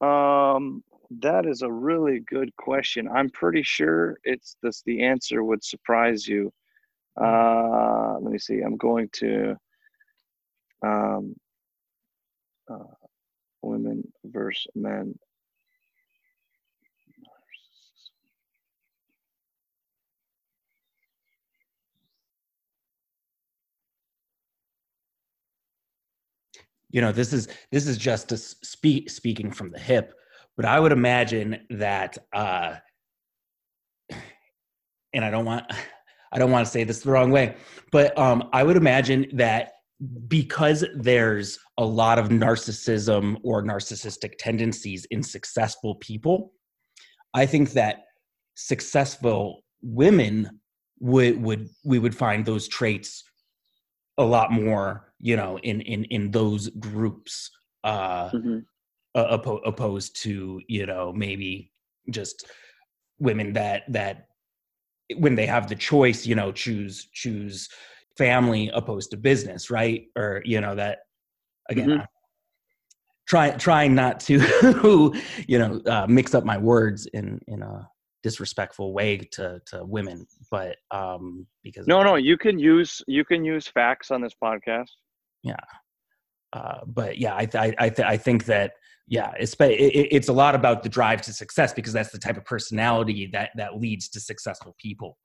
Um that is a really good question. I'm pretty sure it's this. The answer would surprise you. Uh, let me see. I'm going to um, uh, women versus men. You know, this is this is just a speak speaking from the hip but I would imagine that, uh, and I don't want, I don't want to say this the wrong way, but um, I would imagine that because there's a lot of narcissism or narcissistic tendencies in successful people, I think that successful women would would we would find those traits a lot more, you know, in in in those groups. Uh, mm-hmm uh, opposed to you know maybe just women that that when they have the choice you know choose choose family opposed to business right? Or you know that again mm-hmm. try trying not to you know uh, mix up my words in in a disrespectful way to to women but um because no no you can use you can use facts on this podcast. Yeah. Uh but yeah i i i, th- I think that yeah it's it's a lot about the drive to success because that's the type of personality that that leads to successful people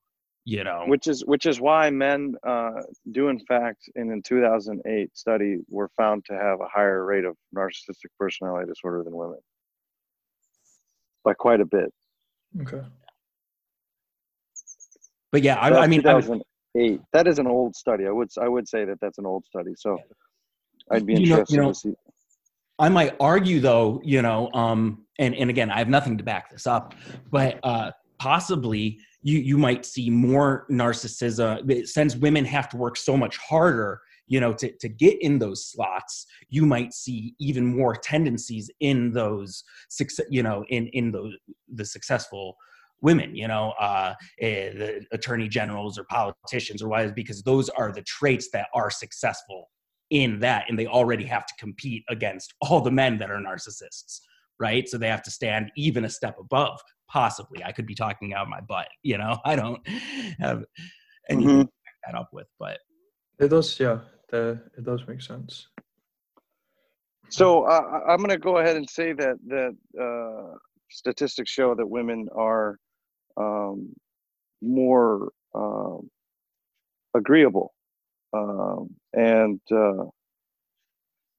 you know? Which is which is why men uh, do in fact in a 2008 study were found to have a higher rate of narcissistic personality disorder than women. By quite a bit. Okay. But yeah i, I mean 2008 that is an old study. I would i would say that that's an old study. So i'd be interested you know, you know, to see I might argue, though, you know, um, and and again, I have nothing to back this up, but uh, possibly you you might see more narcissism since women have to work so much harder, you know, to to get in those slots. You might see even more tendencies in those success, you know, in in those the successful women you know uh, eh, the attorney generals or politicians or why because those are the traits that are successful in that and they already have to compete against all the men that are narcissists right? So they have to stand even a step above possibly. I could be talking out my butt you know? I don't have anything mm-hmm. to back that up with but it does yeah the, it does make sense. So uh, i'm going to go ahead and say that that uh, statistics show that women are um, more uh, agreeable um, and uh,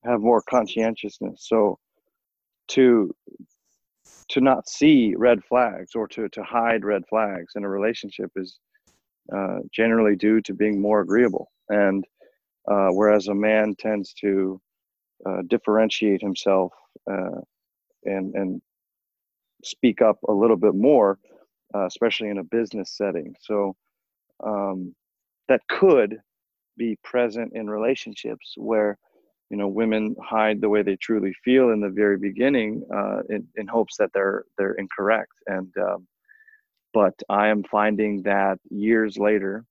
have more conscientiousness. So to to not see red flags or to to hide red flags in a relationship is uh, generally due to being more agreeable. And uh, whereas a man tends to uh, differentiate himself uh, and and speak up a little bit more, uh, especially in a business setting. So um, that could be present in relationships where you know women hide the way they truly feel in the very beginning uh, in, in hopes that they're they're incorrect. And um, but i am finding that years later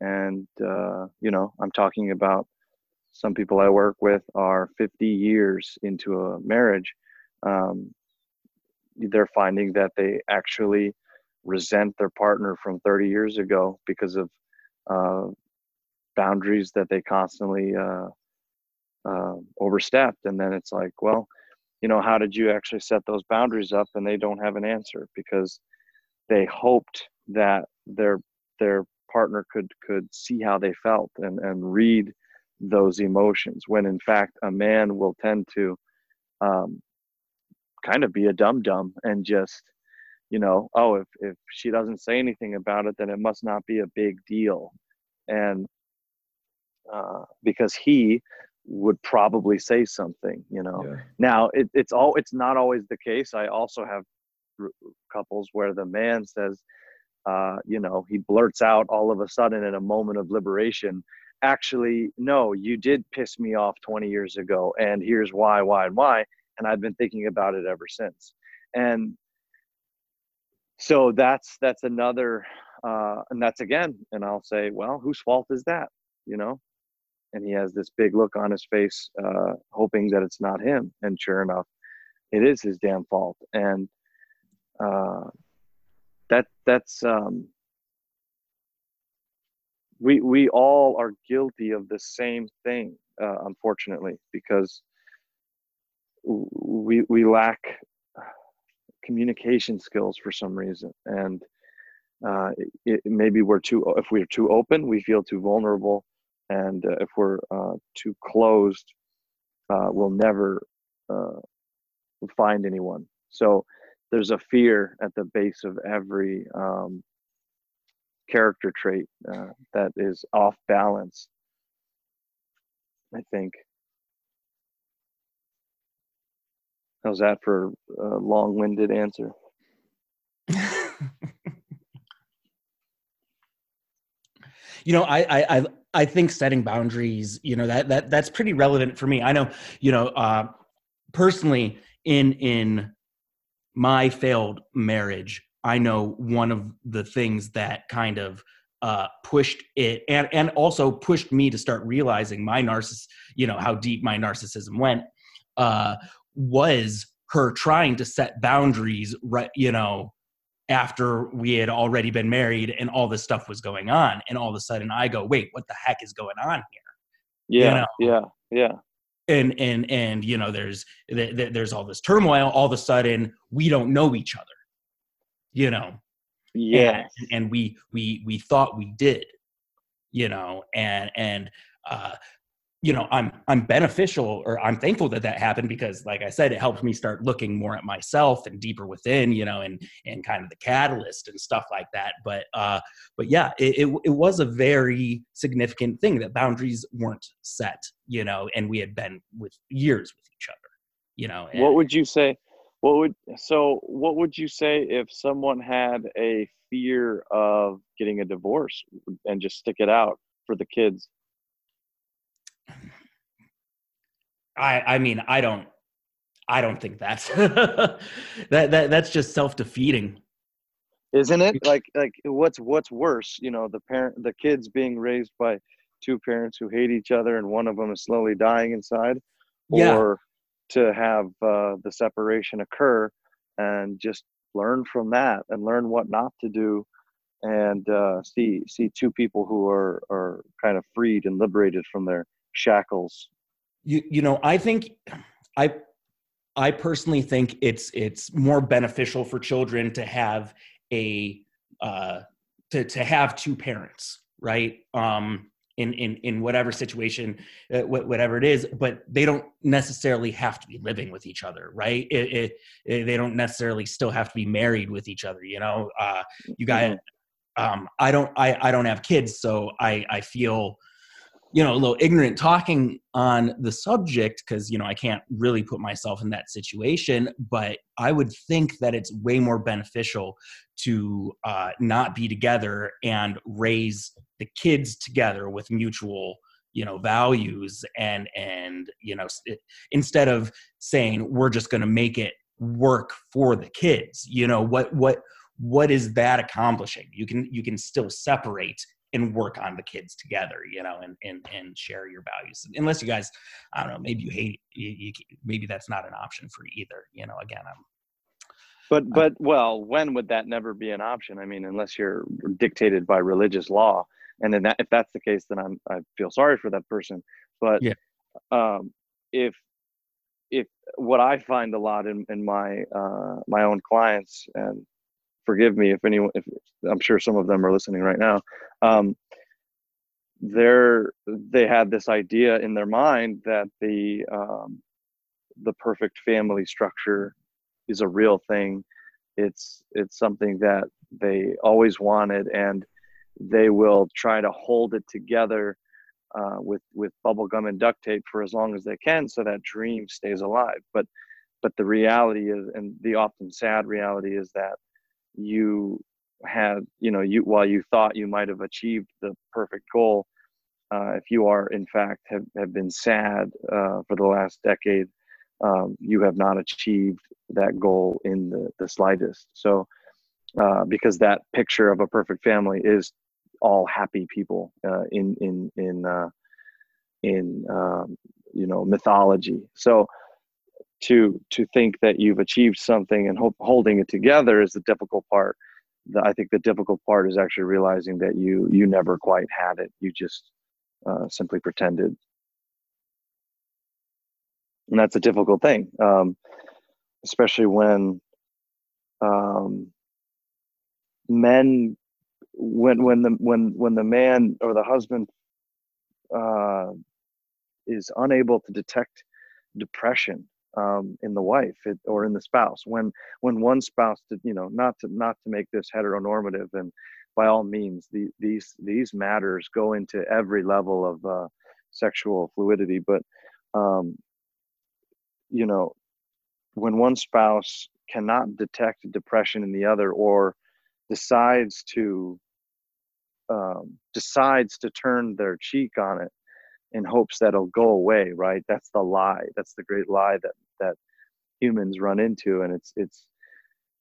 and uh, you know i'm talking about some people i work with are 50 years into a marriage um, they're finding that they actually resent their partner from 30 years ago because of uh, boundaries that they constantly uh, uh, overstepped. And then it's like well you know how did you actually set those boundaries up? And they don't have an answer because they hoped that their their partner could could see how they felt and and read those emotions when in fact a man will tend to um, kind of be a dum dum and just you know oh if if she doesn't say anything about it then it must not be a big deal. And uh, because he would probably say something you know? Yeah. now it, it's all it's not always the case. I also have r- couples where the man says uh, you know he blurts out all of a sudden in a moment of liberation actually no you did piss me off 20 years ago and here's why why and why and i've been thinking about it ever since. And so that's that's another uh, and that's again and i'll say well whose fault is that? You know and he has this big look on his face uh, hoping that it's not him. And sure enough it is his damn fault. And uh, that that's um, we we all are guilty of the same thing uh, unfortunately because we we lack communication skills for some reason. And uh, it, maybe we're too if we're too open we feel too vulnerable and uh, if we're uh, too closed uh, we'll never uh, find anyone. So there's a fear at the base of every um, character trait uh, that is off balance i think. How's that for a long-winded answer? You know I, I i think setting boundaries you know that that that's pretty relevant for me. I know you know uh personally in in my failed marriage i know one of the things that kind of uh, pushed it and and also pushed me to start realizing my narciss you know how deep my narcissism went uh, was her trying to set boundaries right you know after we had already been married and all this stuff was going on and all of a sudden i go wait what the heck is going on here? Yeah you know? yeah yeah. And and and you know there's there's all this turmoil all of a sudden we don't know each other you know? Yeah and, and we we we thought we did you know? And and uh you know i'm i'm beneficial or i'm thankful that that happened because like i said it helped me start looking more at myself and deeper within you know and and kind of the catalyst and stuff like that. But uh but yeah it, it, it was a very significant thing that boundaries weren't set you know and we had been with years with each other you know what would you say what would so what would you say if someone had a fear of getting a divorce and just stick it out for the kids I I mean I don't I don't think that's that that that's just self defeating. Isn't it? Like like what's what's worse? You know, the parent the kids being raised by two parents who hate each other and one of them is slowly dying inside, yeah. or to have uh, the separation occur and just learn from that and learn what not to do and uh, see see two people who are are kind of freed and liberated from their shackles you you know i think i i personally think it's it's more beneficial for children to have a uh to to have two parents right? Um in in in whatever situation uh, whatever it is but they don't necessarily have to be living with each other right? It, it, it, they don't necessarily still have to be married with each other you know? Uh you got mm-hmm. um i don't i i don't have kids so i i feel you know a little ignorant talking on the subject because you know i can't really put myself in that situation but i would think that it's way more beneficial to uh, not be together and raise the kids together with mutual you know values and and you know it, instead of saying we're just going to make it work for the kids you know what what what is that accomplishing? You can you can still separate and work on the kids together, you know, and and and share your values. Unless you guys, I don't know, maybe you hate, you, you, maybe that's not an option for either. You know, again, I'm. But but well, when would that never be an option? I mean, unless you're dictated by religious law, and then that, if that's the case, then I'm I feel sorry for that person. But yeah, um, if if what I find a lot in, in my uh, my own clients, and forgive me if anyone, if I'm sure some of them are listening right now, um, they're they had this idea in their mind that the um, the perfect family structure is a real thing. It's it's something that they always wanted, and they will try to hold it together uh, with with bubble gum and duct tape for as long as they can, so that dream stays alive. But but the reality is, and the often sad reality is that you had you know you while you thought you might have achieved the perfect goal uh, if you are in fact have, have been sad uh, for the last decade um, you have not achieved that goal in the, the slightest so uh, because that picture of a perfect family is all happy people uh, in in in uh, in um, you know mythology. So to to think that you've achieved something and holding it together is the difficult part. The, I think the difficult part is actually realizing that you you never quite had it. You just uh, simply pretended, and that's a difficult thing, um, especially when um, men when when the when when the man or the husband uh, is unable to detect depression um, in the wife it, or in the spouse when when one spouse to, you know not to not to make this heteronormative and by all means the, these these matters go into every level of uh, sexual fluidity but um, you know when one spouse cannot detect depression in the other or decides to um, decides to turn their cheek on it in hopes that it'll go away right? That's the lie. That's the great lie that that humans run into and it's it's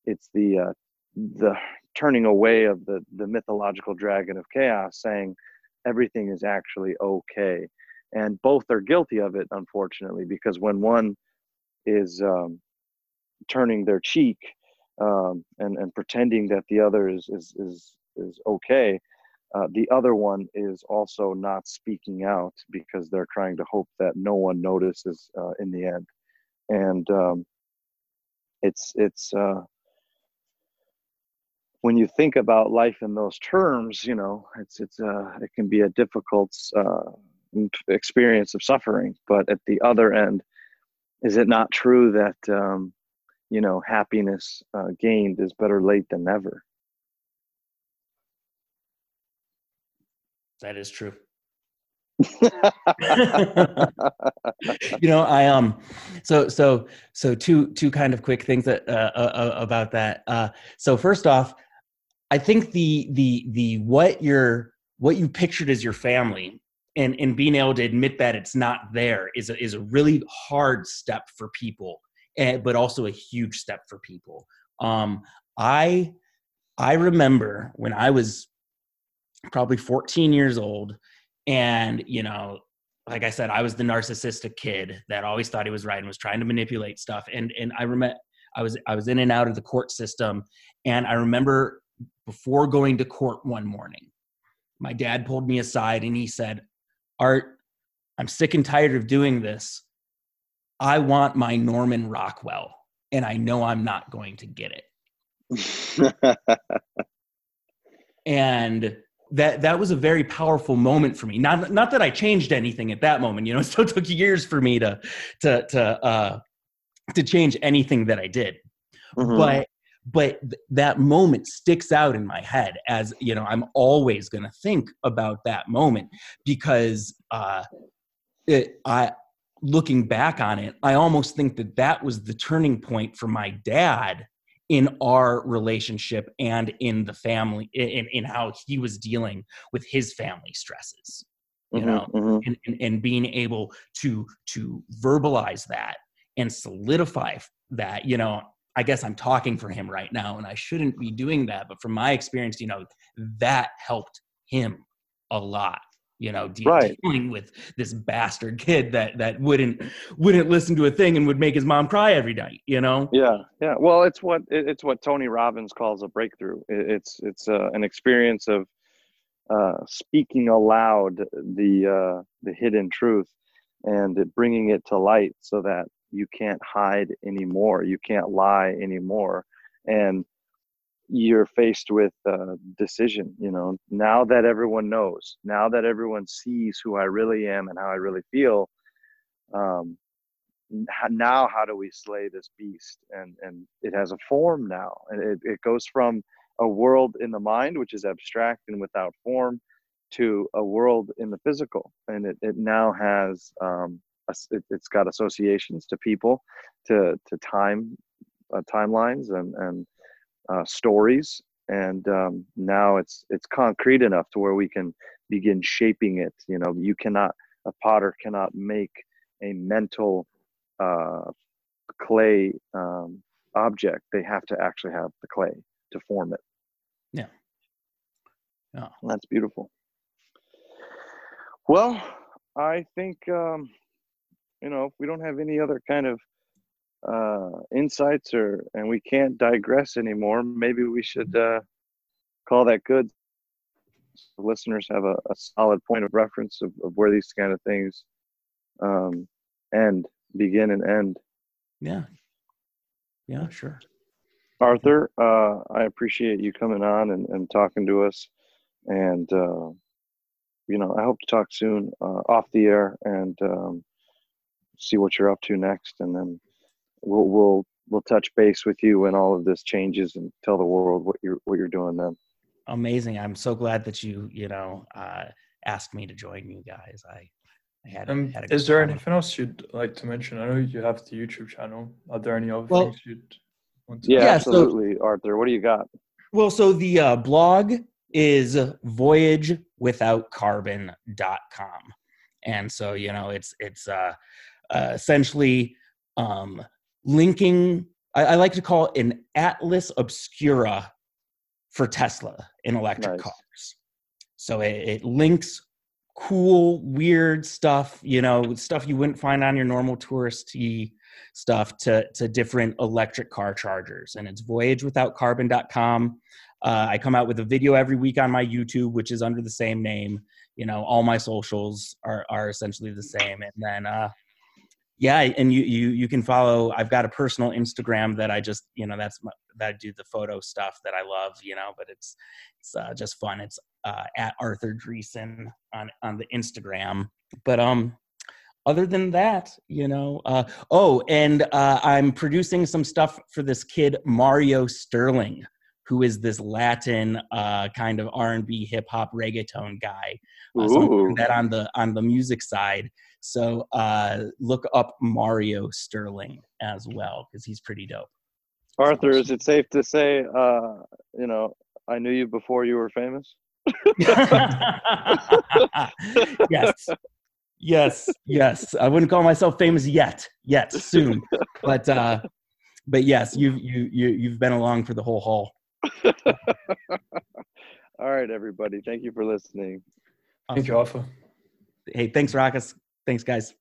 it's the uh, the turning away of the the mythological dragon of chaos saying everything is actually okay. And both are guilty of it unfortunately because when one is um, turning their cheek um, and and pretending that the other is is is is okay uh, the other one is also not speaking out because they're trying to hope that no one notices uh, in the end, and um, it's it's uh, when you think about life in those terms, you know, it's it's uh, it can be a difficult uh, experience of suffering. But at the other end, is it not true that um, you know happiness gained is better late than never? That is true. you know, I um, so so so two two kind of quick things that uh, uh, uh, about that. Uh, so first off, I think the the the what you're what you pictured as your family and and being able to admit that it's not there is a, is a really hard step for people, and, eh, but also a huge step for people. Um, I I remember when I was probably 14 years old. And you know like i said i was the narcissistic kid that always thought he was right and was trying to manipulate stuff. And and i remember i was i was in and out of the court system. And i remember before going to court one morning my dad pulled me aside and he said art i'm sick and tired of doing this. I want my norman rockwell and i know i'm not going to get it. And that that was a very powerful moment for me. Not not that I changed anything at that moment. You know, it still took years for me to to to uh, to change anything that I did. Mm-hmm. But but th- that moment sticks out in my head as you know i'm always going to think about that moment because uh it, i looking back on it i almost think that that was the turning point for my dad in our relationship and in the family in, in how he was dealing with his family stresses you mm-hmm, know mm-hmm. And, and, and being able to to verbalize that and solidify that you know i guess i'm talking for him right now and i shouldn't be doing that but from my experience you know that helped him a lot you know de- right. dealing with this bastard kid that that wouldn't wouldn't listen to a thing and would make his mom cry every night you know? Yeah yeah. Well it's what it's what tony robbins calls a breakthrough. It's it's uh, an experience of uh, speaking aloud the uh, the hidden truth and bringing it to light so that you can't hide anymore. You can't lie anymore. And you're faced with a decision you know? Now that everyone knows now that everyone sees who i really am and how i really feel um, now how do we slay this beast? And and it has a form now and it, it goes from a world in the mind which is abstract and without form to a world in the physical. And it, it now has um, a, it, has got associations to people to to time uh, timelines and and uh, stories and um, now it's it's concrete enough to where we can begin shaping it you know. You cannot a potter cannot make a mental uh, clay um, object. They have to actually have the clay to form it. Yeah. Yeah. That's beautiful. Well i think um, you know if we don't have any other kind of uh, insights or and we can't digress anymore, maybe we should uh, call that good. So listeners have a, a, solid point of reference of, of where these kind of things um, end, begin, and end. Yeah. Yeah, sure. Arthur, uh, I appreciate you coming on and, and talking to us. And, uh, you know, I hope to talk soon uh, off the air and um, see what you're up to next. And then we'll we'll we'll touch base with you when all of this changes and tell the world what you're what you're doing then. Amazing! I'm so glad that you you know uh, asked me to join you guys. I, I had, um, had is there anything else you'd like to mention? I know you have the YouTube channel. Are there any other well, things you'd want to? Yeah, yeah absolutely, so, Arthur. What do you got? Well, so the uh, blog is voyagewithoutcarbon.com, and so you know it's it's uh, uh essentially um, linking I, I, like to call it an atlas obscura for tesla in electric nice. cars. So it, it, links cool weird stuff you know stuff you wouldn't find on your normal touristy stuff to, to different electric car chargers. And it's voyagewithoutcarbon.com uh, i come out with a video every week on my youtube which is under the same name. You know all my socials are, are essentially the same. And then uh, yeah and you you you can follow i've got a personal instagram that i just you know that's my, that I do the photo stuff that i love you know but it's it's uh, just fun it's uh, at arthur dreesen on on the instagram but um other than that you know uh, oh and uh, i'm producing some stuff for this kid mario sterling who is this Latin uh, kind of R and B, hip hop, reggaeton guy. Uh, so that on the on the music side. So uh, look up Mario Sterling as well because he's pretty dope. Arthur, is it safe to say, uh, you know, I knew you before you were famous? yes. Yes, yes. I wouldn't call myself famous yet. Yet, soon. But uh but yes, you've you you you've been along for the whole haul. All right, everybody. Thank you for listening. Thank you, Alpha. Hey, thanks, Rokas. Thanks, guys.